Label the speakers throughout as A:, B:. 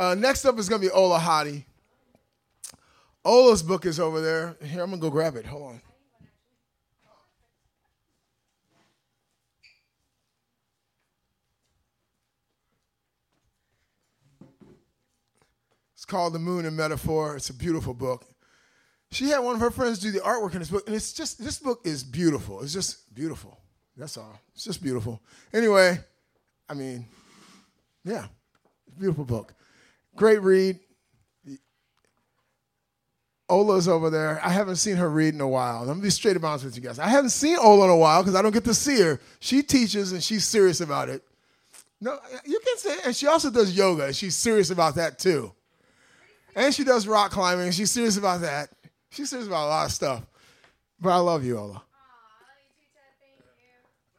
A: Uh, next up is going to be Ola Hadi. Ola's book is over there. Here, I'm going to go grab it. Hold on. It's called The Moon and Metaphor. It's a beautiful book. She had one of her friends do the artwork in this book, and it's just, this book is beautiful. It's just beautiful. That's all. It's just beautiful. Anyway, I mean, yeah, beautiful book. Great read. Ola's over there. I haven't seen her read in a while. I'm gonna be straight about with you guys. I haven't seen Ola in a while because I don't get to see her. She teaches and she's serious about it. No, you can say, and she also does yoga. And she's serious about that too. And she does rock climbing. She's serious about that. She's serious about a lot of stuff. But I love you, Ola.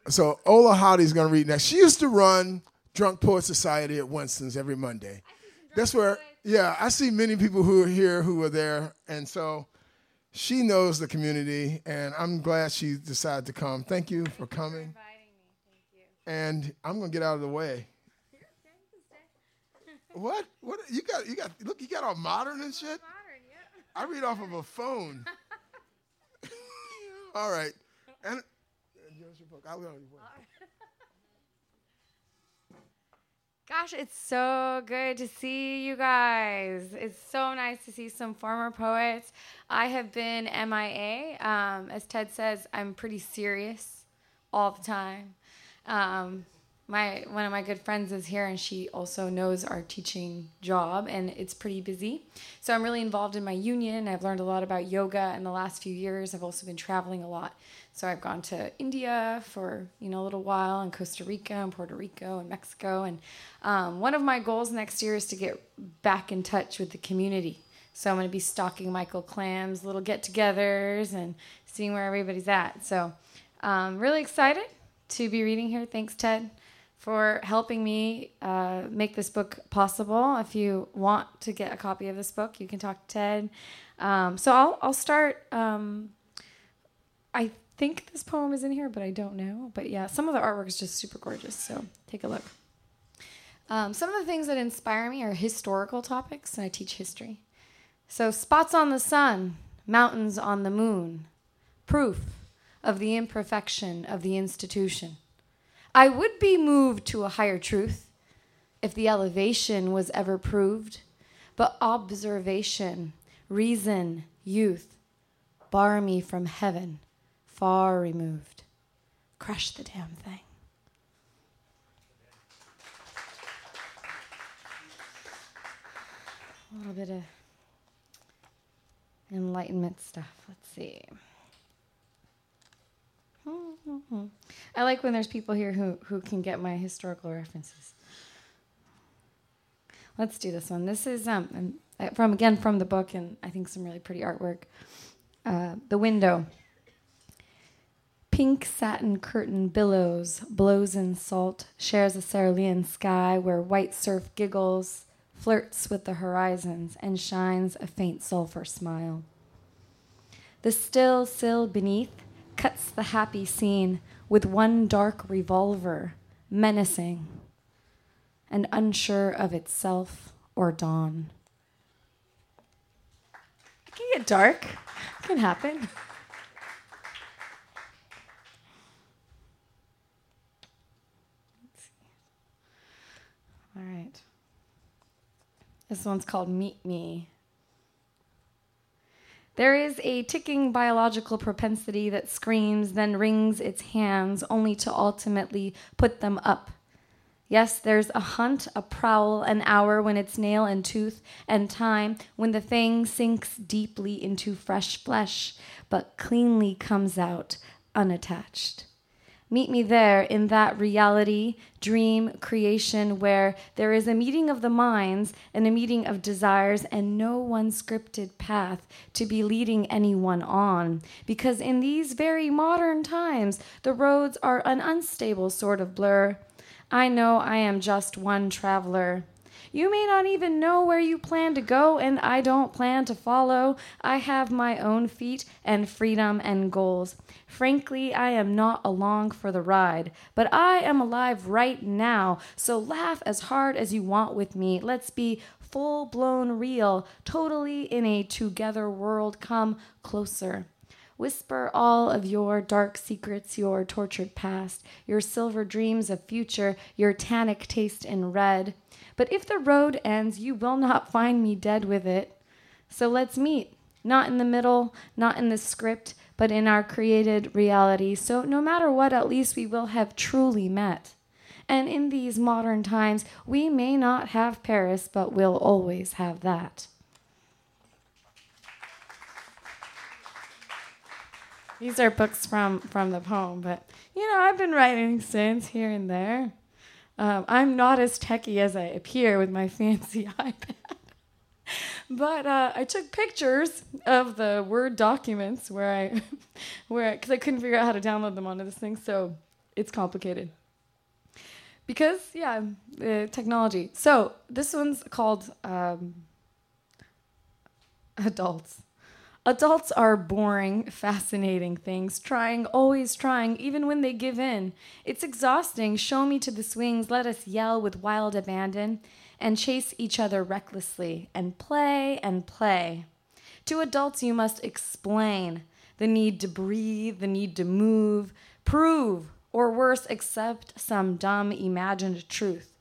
A: So Ola Hadi's gonna read next. She used to run Drunk Poet Society at Winston's every Monday. That's where, yeah, I see many people who are here who are there, and so she knows the community, and I'm glad she decided to come. Thank you for coming. And I'm gonna get out of the way. What? What? You got? You got? Look, you got all modern and shit. I read off of a phone. all right, and. I'll go.
B: Gosh, it's so good to see you guys. It's so nice to see some former poets. I have been MIA. Um, as Ted says, I'm pretty serious all the time. Um, my one of my good friends is here, and she also knows our teaching job, and it's pretty busy. So I'm really involved in my union. I've learned a lot about yoga in the last few years. I've also been traveling a lot. So I've gone to India for you know a little while, and Costa Rica, and Puerto Rico, and Mexico. And um, one of my goals next year is to get back in touch with the community. So I'm going to be stalking Michael Clam's little get-togethers and seeing where everybody's at. So um, really excited to be reading here. Thanks, Ted, for helping me uh, make this book possible. If you want to get a copy of this book, you can talk to Ted. Um, so I'll I'll start. Um, I think this poem is in here, but I don't know. But yeah, some of the artwork is just super gorgeous. So take a look. Um, some of the things that inspire me are historical topics, and I teach history. So, spots on the sun, mountains on the moon, proof of the imperfection of the institution. I would be moved to a higher truth if the elevation was ever proved, but observation, reason, youth bar me from heaven far removed. Crush the damn thing. A little bit of enlightenment stuff. Let's see. I like when there's people here who, who can get my historical references. Let's do this one. This is um, from again from the book, and I think some really pretty artwork. Uh, the window. Pink satin curtain billows, blows in salt, shares a cerulean sky where white surf giggles, flirts with the horizons, and shines a faint sulphur smile. The still sill beneath cuts the happy scene with one dark revolver, menacing and unsure of itself or dawn. It can get dark. It can happen. All right. This one's called Meet Me. There is a ticking biological propensity that screams, then wrings its hands, only to ultimately put them up. Yes, there's a hunt, a prowl, an hour when it's nail and tooth, and time when the thing sinks deeply into fresh flesh, but cleanly comes out unattached. Meet me there in that reality, dream, creation where there is a meeting of the minds and a meeting of desires and no one scripted path to be leading anyone on. Because in these very modern times, the roads are an unstable sort of blur. I know I am just one traveler You may not even know where you plan to go, and I don't plan to follow. I have my own feet and freedom and goals. Frankly, I am not along for the ride, but I am alive right now, so laugh as hard as you want with me. Let's be full blown real, totally in a together world. Come closer. Whisper all of your dark secrets, your tortured past, your silver dreams of future, your tannic taste in red. But if the road ends, you will not find me dead with it. So let's meet, not in the middle, not in the script, but in our created reality. So no matter what, at least we will have truly met. And in these modern times, we may not have Paris, but we'll always have that. These are books from from the poem, but you know I've been writing since here and there. Um, I'm not as techy as I appear with my fancy iPad, but uh, I took pictures of the Word documents where I where because I couldn't figure out how to download them onto this thing, so it's complicated. Because yeah, uh, technology. So this one's called um, adults. Adults are boring, fascinating things, trying, always trying, even when they give in. It's exhausting. Show me to the swings, let us yell with wild abandon, and chase each other recklessly, and play and play. To adults, you must explain the need to breathe, the need to move, prove, or worse, accept some dumb imagined truth.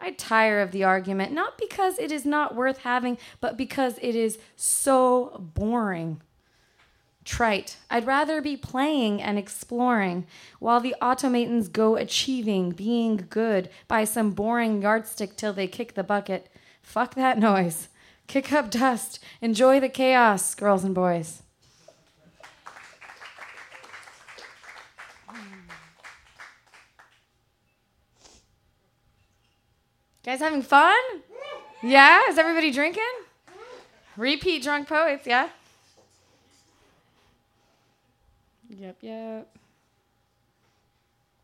B: I tire of the argument, not because it is not worth having, but because it is so boring. Trite. I'd rather be playing and exploring while the automatons go achieving, being good by some boring yardstick till they kick the bucket. Fuck that noise. Kick up dust. Enjoy the chaos, girls and boys. Guys having fun? Yeah? Is everybody drinking? Repeat drunk poets, yeah? Yep, yep.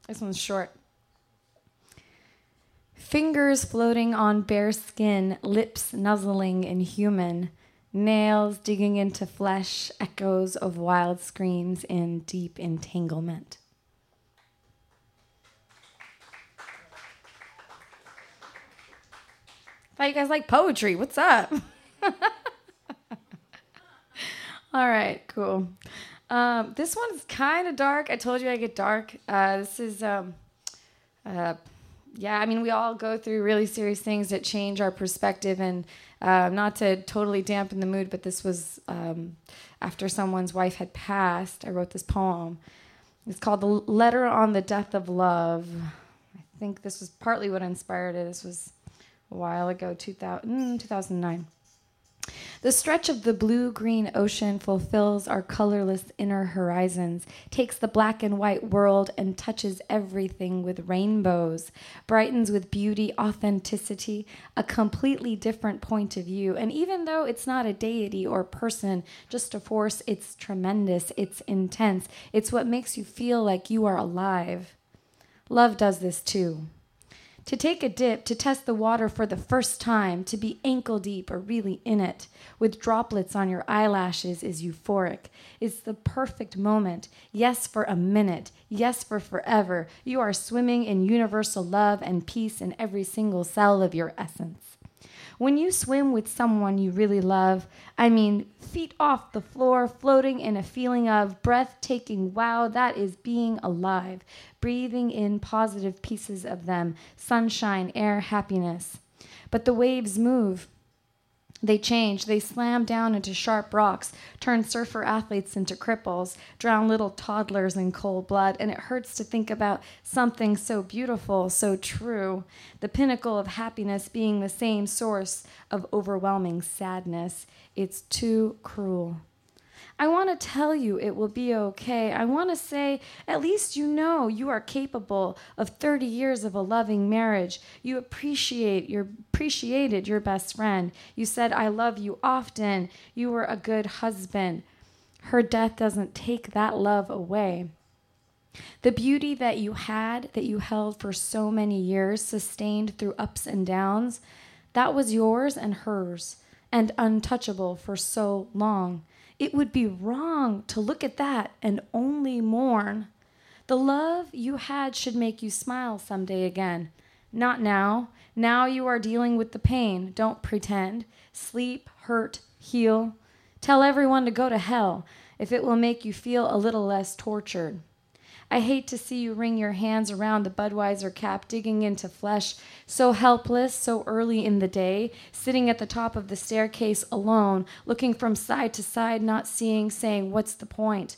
B: This one's short. Fingers floating on bare skin, lips nuzzling in human, nails digging into flesh, echoes of wild screams in deep entanglement. Thought you guys like poetry. What's up? All right, cool. Um, this one's kind of dark. I told you I get dark. Uh, this is, um, uh, yeah, I mean, we all go through really serious things that change our perspective. And uh, not to totally dampen the mood, but this was um, after someone's wife had passed. I wrote this poem. It's called The Letter on the Death of Love. I think this was partly what inspired it. This was a while ago, 2000, mm, 2009. The stretch of the blue green ocean fulfills our colorless inner horizons, takes the black and white world and touches everything with rainbows, brightens with beauty, authenticity, a completely different point of view. And even though it's not a deity or person, just a force, it's tremendous, it's intense, it's what makes you feel like you are alive. Love does this too to take a dip, to test the water for the first time, to be ankle deep or really in it, with droplets on your eyelashes is euphoric. It's the perfect moment. Yes, for a minute. Yes, for forever. You are swimming in universal love and peace in every single cell of your essence. When you swim with someone you really love, I mean, feet off the floor, floating in a feeling of breathtaking wow, that is being alive, breathing in positive pieces of them sunshine, air, happiness. But the waves move. They change. They slam down into sharp rocks, turn surfer athletes into cripples, drown little toddlers in cold blood, and it hurts to think about something so beautiful, so true, the pinnacle of happiness being the same source of overwhelming sadness. It's too cruel. I want to tell you it will be okay. I want to say, at least you know you are capable of 30 years of a loving marriage. You appreciate your appreciated your best friend. You said I love you often. You were a good husband. Her death doesn't take that love away. The beauty that you had, that you held for so many years, sustained through ups and downs, That was yours and hers, and untouchable for so long. It would be wrong to look at that and only mourn. The love you had should make you smile someday again. Not now. Now you are dealing with the pain. Don't pretend. Sleep, hurt, heal. Tell everyone to go to hell if it will make you feel a little less tortured. I hate to see you wring your hands around the Budweiser cap, digging into flesh, so helpless, so early in the day, sitting at the top of the staircase alone, looking from side to side, not seeing, saying, What's the point?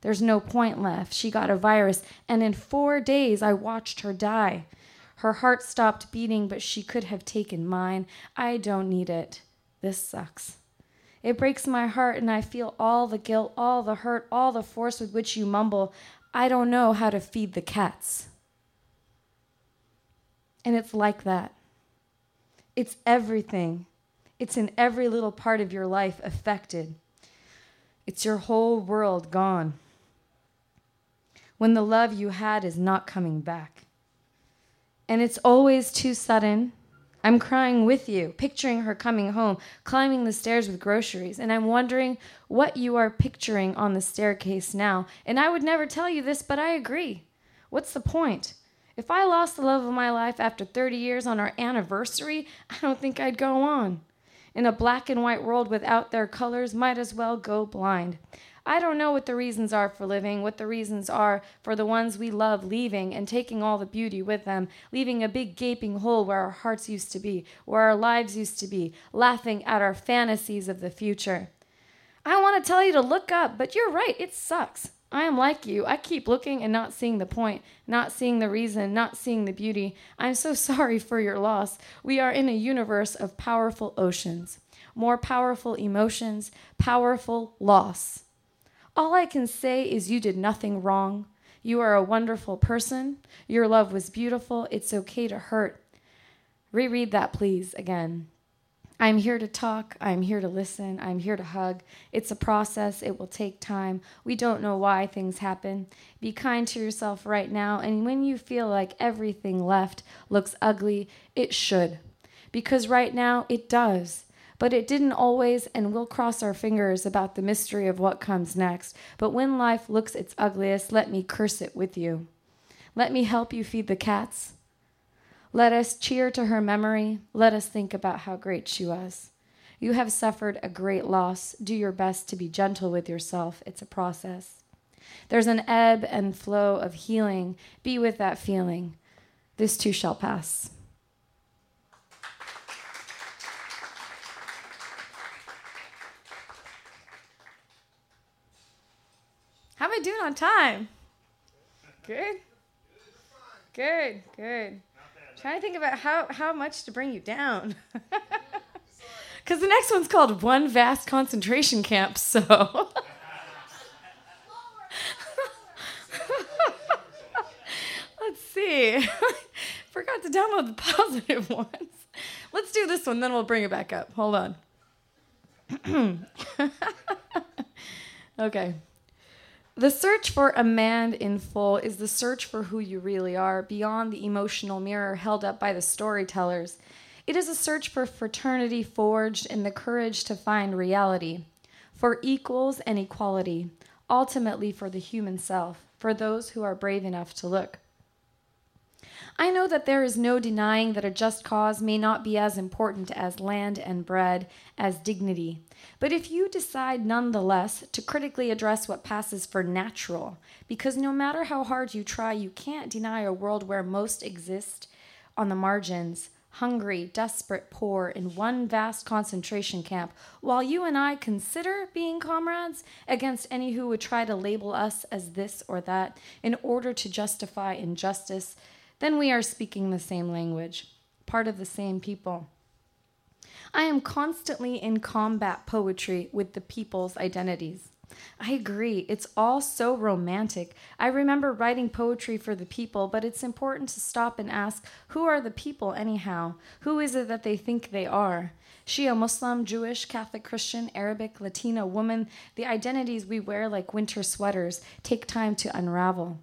B: There's no point left. She got a virus, and in four days I watched her die. Her heart stopped beating, but she could have taken mine. I don't need it. This sucks. It breaks my heart, and I feel all the guilt, all the hurt, all the force with which you mumble, I don't know how to feed the cats. And it's like that. It's everything, it's in every little part of your life affected. It's your whole world gone when the love you had is not coming back. And it's always too sudden. I'm crying with you, picturing her coming home, climbing the stairs with groceries, and I'm wondering what you are picturing on the staircase now. And I would never tell you this, but I agree. What's the point? If I lost the love of my life after 30 years on our anniversary, I don't think I'd go on. In a black and white world without their colors, might as well go blind. I don't know what the reasons are for living, what the reasons are for the ones we love leaving and taking all the beauty with them, leaving a big gaping hole where our hearts used to be, where our lives used to be, laughing at our fantasies of the future. I want to tell you to look up, but you're right, it sucks. I am like you. I keep looking and not seeing the point, not seeing the reason, not seeing the beauty. I'm so sorry for your loss. We are in a universe of powerful oceans, more powerful emotions, powerful loss. All I can say is you did nothing wrong. You are a wonderful person. Your love was beautiful. It's okay to hurt. Reread that, please, again. I'm here to talk. I'm here to listen. I'm here to hug. It's a process. It will take time. We don't know why things happen. Be kind to yourself right now. And when you feel like everything left looks ugly, it should. Because right now it does. But it didn't always, and we'll cross our fingers about the mystery of what comes next. But when life looks its ugliest, let me curse it with you. Let me help you feed the cats. Let us cheer to her memory. Let us think about how great she was. You have suffered a great loss. Do your best to be gentle with yourself. It's a process. There's an ebb and flow of healing. Be with that feeling. This too shall pass. How am I doing on time? Good. Good, good. Trying to think about how, how much to bring you down. Because the next one's called One Vast Concentration Camp, so. Let's see. Forgot to download the positive ones. Let's do this one, then we'll bring it back up. Hold on. okay. The search for a man in full is the search for who you really are, beyond the emotional mirror held up by the storytellers. It is a search for fraternity forged in the courage to find reality, for equals and equality, ultimately for the human self, for those who are brave enough to look. I know that there is no denying that a just cause may not be as important as land and bread, as dignity. But if you decide nonetheless to critically address what passes for natural, because no matter how hard you try, you can't deny a world where most exist on the margins, hungry, desperate, poor, in one vast concentration camp, while you and I consider being comrades against any who would try to label us as this or that in order to justify injustice then we are speaking the same language, part of the same people. I am constantly in combat poetry with the people's identities. I agree. It's all so romantic. I remember writing poetry for the people, but it's important to stop and ask who are the people, anyhow? Who is it that they think they are? Shia Muslim, Jewish, Catholic, Christian, Arabic, Latina, woman, the identities we wear like winter sweaters take time to unravel.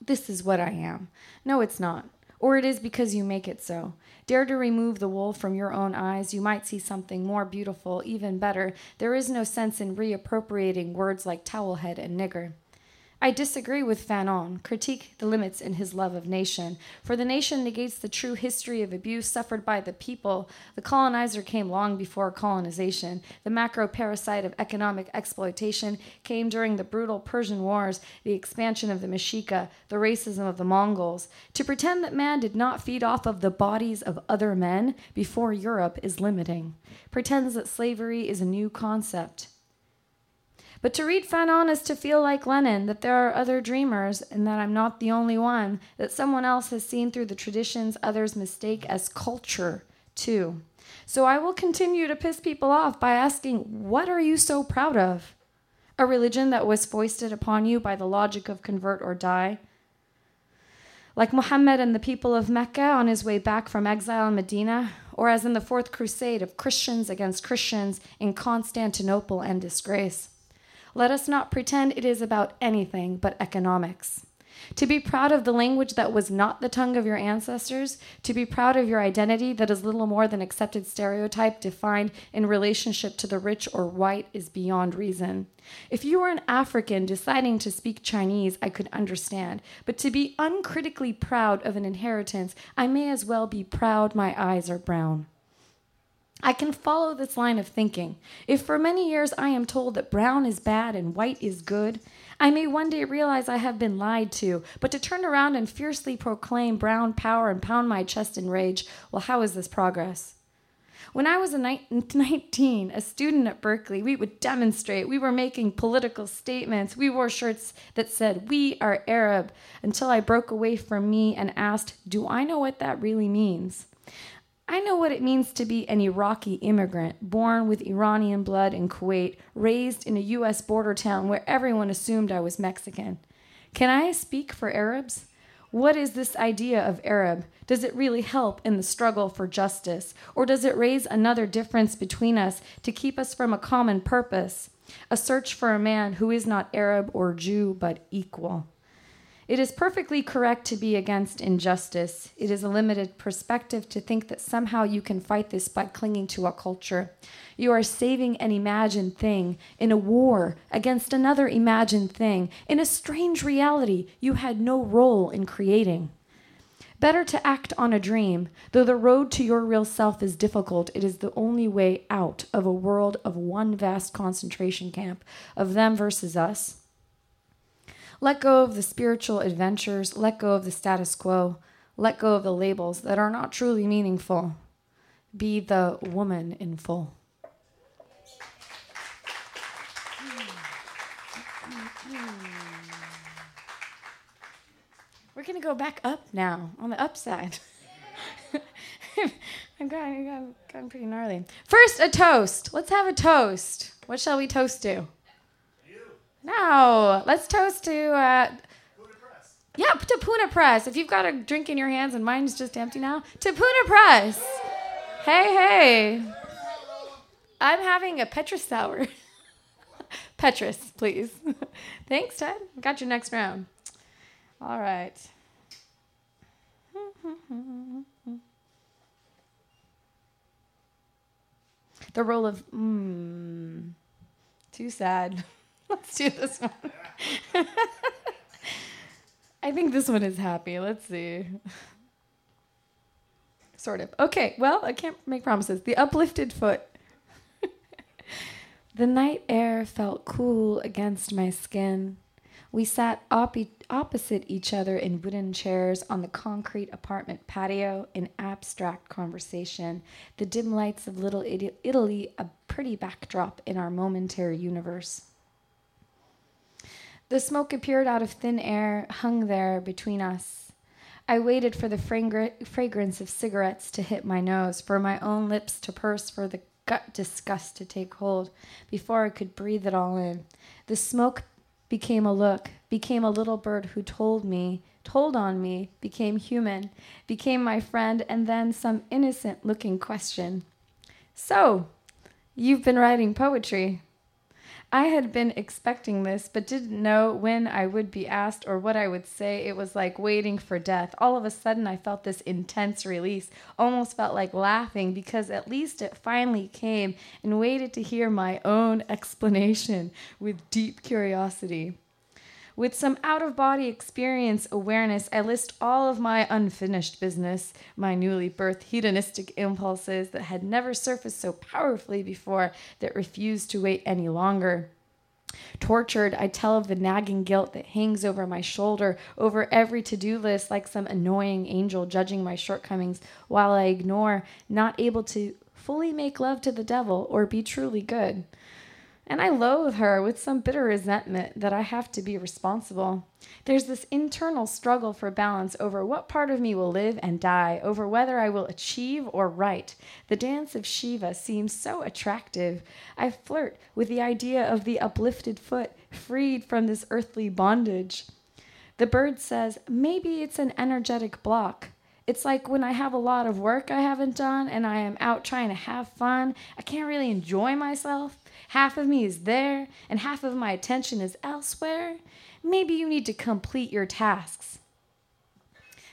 B: This is what I am. No, it's not. or it is because you make it so. Dare to remove the wool from your own eyes, you might see something more beautiful, even better. There is no sense in reappropriating words like towelhead and nigger. I disagree with Fanon, critique the limits in his love of nation. For the nation negates the true history of abuse suffered by the people. The colonizer came long before colonization. The macro parasite of economic exploitation came during the brutal Persian Wars, the expansion of the Mexica, the racism of the Mongols. To pretend that man did not feed off of the bodies of other men before Europe is limiting. Pretends that slavery is a new concept. But to read Fanon is to feel like Lenin, that there are other dreamers and that I'm not the only one, that someone else has seen through the traditions others mistake as culture, too. So I will continue to piss people off by asking, What are you so proud of? A religion that was foisted upon you by the logic of convert or die? Like Muhammad and the people of Mecca on his way back from exile in Medina, or as in the Fourth Crusade of Christians against Christians in Constantinople and disgrace. Let us not pretend it is about anything but economics. To be proud of the language that was not the tongue of your ancestors, to be proud of your identity that is little more than accepted stereotype defined in relationship to the rich or white is beyond reason. If you were an African deciding to speak Chinese, I could understand, but to be uncritically proud of an inheritance, I may as well be proud my eyes are brown. I can follow this line of thinking. If for many years I am told that brown is bad and white is good, I may one day realize I have been lied to, but to turn around and fiercely proclaim brown power and pound my chest in rage, well, how is this progress? When I was a 19, a student at Berkeley, we would demonstrate. We were making political statements. We wore shirts that said, We are Arab, until I broke away from me and asked, Do I know what that really means? I know what it means to be an Iraqi immigrant, born with Iranian blood in Kuwait, raised in a U.S. border town where everyone assumed I was Mexican. Can I speak for Arabs? What is this idea of Arab? Does it really help in the struggle for justice? Or does it raise another difference between us to keep us from a common purpose? A search for a man who is not Arab or Jew, but equal. It is perfectly correct to be against injustice. It is a limited perspective to think that somehow you can fight this by clinging to a culture. You are saving an imagined thing in a war against another imagined thing in a strange reality you had no role in creating. Better to act on a dream. Though the road to your real self is difficult, it is the only way out of a world of one vast concentration camp of them versus us let go of the spiritual adventures, let go of the status quo, let go of the labels that are not truly meaningful. Be the woman in full. We're going to go back up now on the upside. I'm gotten, I'm gotten pretty gnarly. First, a toast. Let's have a toast. What shall we toast to? No, let's toast to. Uh, yeah, to Puna Press. If you've got a drink in your hands and mine's just empty now, to Puna Press. Hey, hey. I'm having a Petrus sour. Petrus, please. Thanks, Ted. Got your next round. All right. the role of mm, too sad. Let's do this one. I think this one is happy. Let's see. Sort of. Okay, well, I can't make promises. The uplifted foot. the night air felt cool against my skin. We sat op- opposite each other in wooden chairs on the concrete apartment patio in abstract conversation, the dim lights of Little Italy a pretty backdrop in our momentary universe. The smoke appeared out of thin air, hung there between us. I waited for the fragrance of cigarettes to hit my nose, for my own lips to purse, for the gut disgust to take hold, before I could breathe it all in. The smoke became a look, became a little bird who told me, told on me, became human, became my friend, and then some innocent looking question. So, you've been writing poetry. I had been expecting this, but didn't know when I would be asked or what I would say. It was like waiting for death. All of a sudden, I felt this intense release, almost felt like laughing because at least it finally came and waited to hear my own explanation with deep curiosity. With some out of body experience awareness, I list all of my unfinished business, my newly birthed hedonistic impulses that had never surfaced so powerfully before that refused to wait any longer. Tortured, I tell of the nagging guilt that hangs over my shoulder, over every to do list, like some annoying angel judging my shortcomings, while I ignore, not able to fully make love to the devil or be truly good and I loathe her with some bitter resentment that I have to be responsible. There's this internal struggle for balance over what part of me will live and die, over whether I will achieve or write. The dance of Shiva seems so attractive. I flirt with the idea of the uplifted foot, freed from this earthly bondage. The bird says, maybe it's an energetic block. It's like when I have a lot of work I haven't done and I am out trying to have fun, I can't really enjoy myself. Half of me is there and half of my attention is elsewhere. Maybe you need to complete your tasks.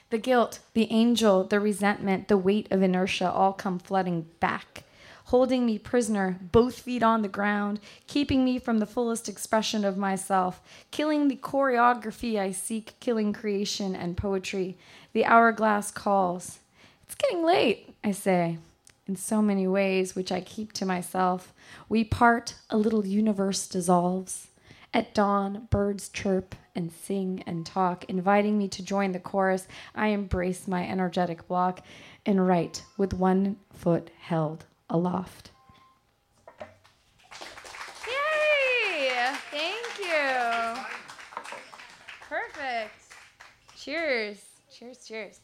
B: The guilt, the angel, the resentment, the weight of inertia all come flooding back, holding me prisoner, both feet on the ground, keeping me from the fullest expression of myself, killing the choreography I seek, killing creation and poetry. The hourglass calls. It's getting late, I say in so many ways, which I keep to myself. We part, a little universe dissolves. At dawn, birds chirp and sing and talk, inviting me to join the chorus. I embrace my energetic block and write with one foot held aloft. Yay! Thank you. Perfect. Cheers. Cheers, cheers.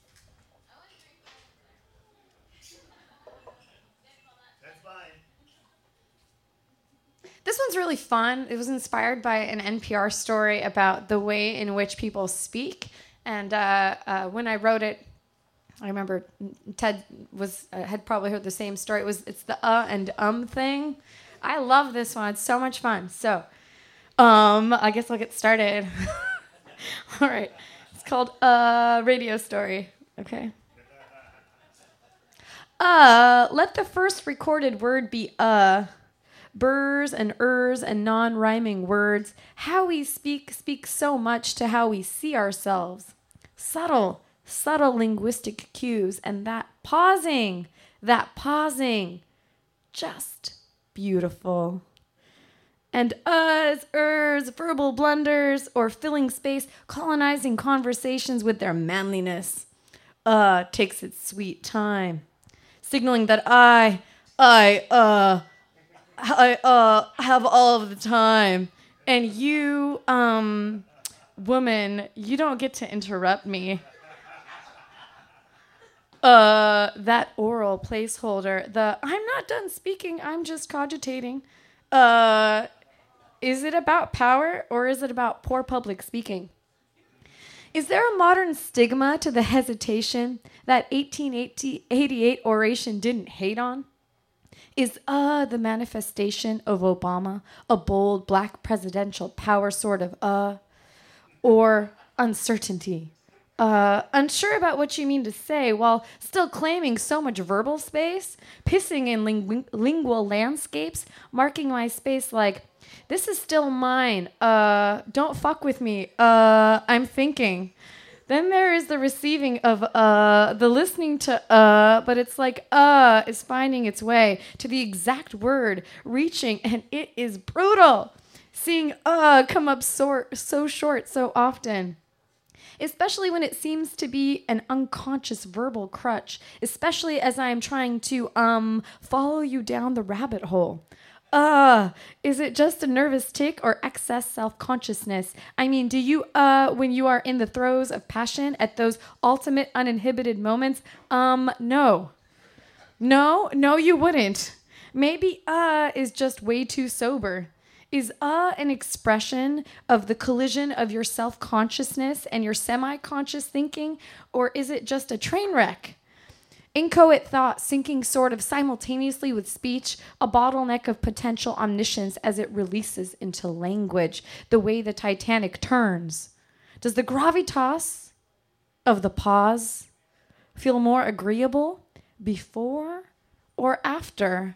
B: This one's really fun. It was inspired by an NPR story about the way in which people speak. And uh, uh, when I wrote it, I remember Ted was uh, had probably heard the same story. It was it's the uh and um thing. I love this one. It's so much fun. So, um, I guess I'll get started. All right. It's called uh radio story. Okay. Uh, let the first recorded word be uh burrs and ers and non rhyming words, how we speak speaks so much to how we see ourselves. Subtle, subtle linguistic cues, and that pausing, that pausing, just beautiful. And uhs, ers, verbal blunders, or filling space, colonizing conversations with their manliness. Uh takes its sweet time, signaling that I, I, uh, I uh, have all of the time, and you, um, woman, you don't get to interrupt me. Uh, that oral placeholder, the I'm not done speaking, I'm just cogitating. Uh, is it about power or is it about poor public speaking? Is there a modern stigma to the hesitation that 1888 oration didn't hate on? Is uh the manifestation of Obama a bold black presidential power sort of uh or uncertainty? Uh, unsure about what you mean to say while still claiming so much verbal space, pissing in ling- lingual landscapes, marking my space like, this is still mine. Uh, don't fuck with me. Uh, I'm thinking. Then there is the receiving of uh, the listening to uh, but it's like uh is finding its way to the exact word, reaching, and it is brutal. Seeing uh come up so, so short so often. Especially when it seems to be an unconscious verbal crutch, especially as I am trying to um follow you down the rabbit hole uh is it just a nervous tick or excess self-consciousness? I mean do you uh when you are in the throes of passion at those ultimate uninhibited moments um no. No no you wouldn't. Maybe uh is just way too sober. Is uh an expression of the collision of your self-consciousness and your semi-conscious thinking or is it just a train wreck Inchoate thought sinking sort of simultaneously with speech, a bottleneck of potential omniscience as it releases into language, the way the Titanic turns. Does the gravitas of the pause feel more agreeable before or after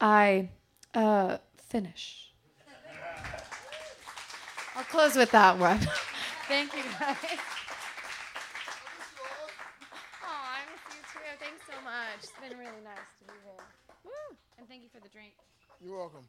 B: I uh, finish? I'll close with that one. Thank you, guys. Oh, I miss you too. Thanks so much. It's been really nice to be here. Woo! And thank you for the drink.
A: You're welcome.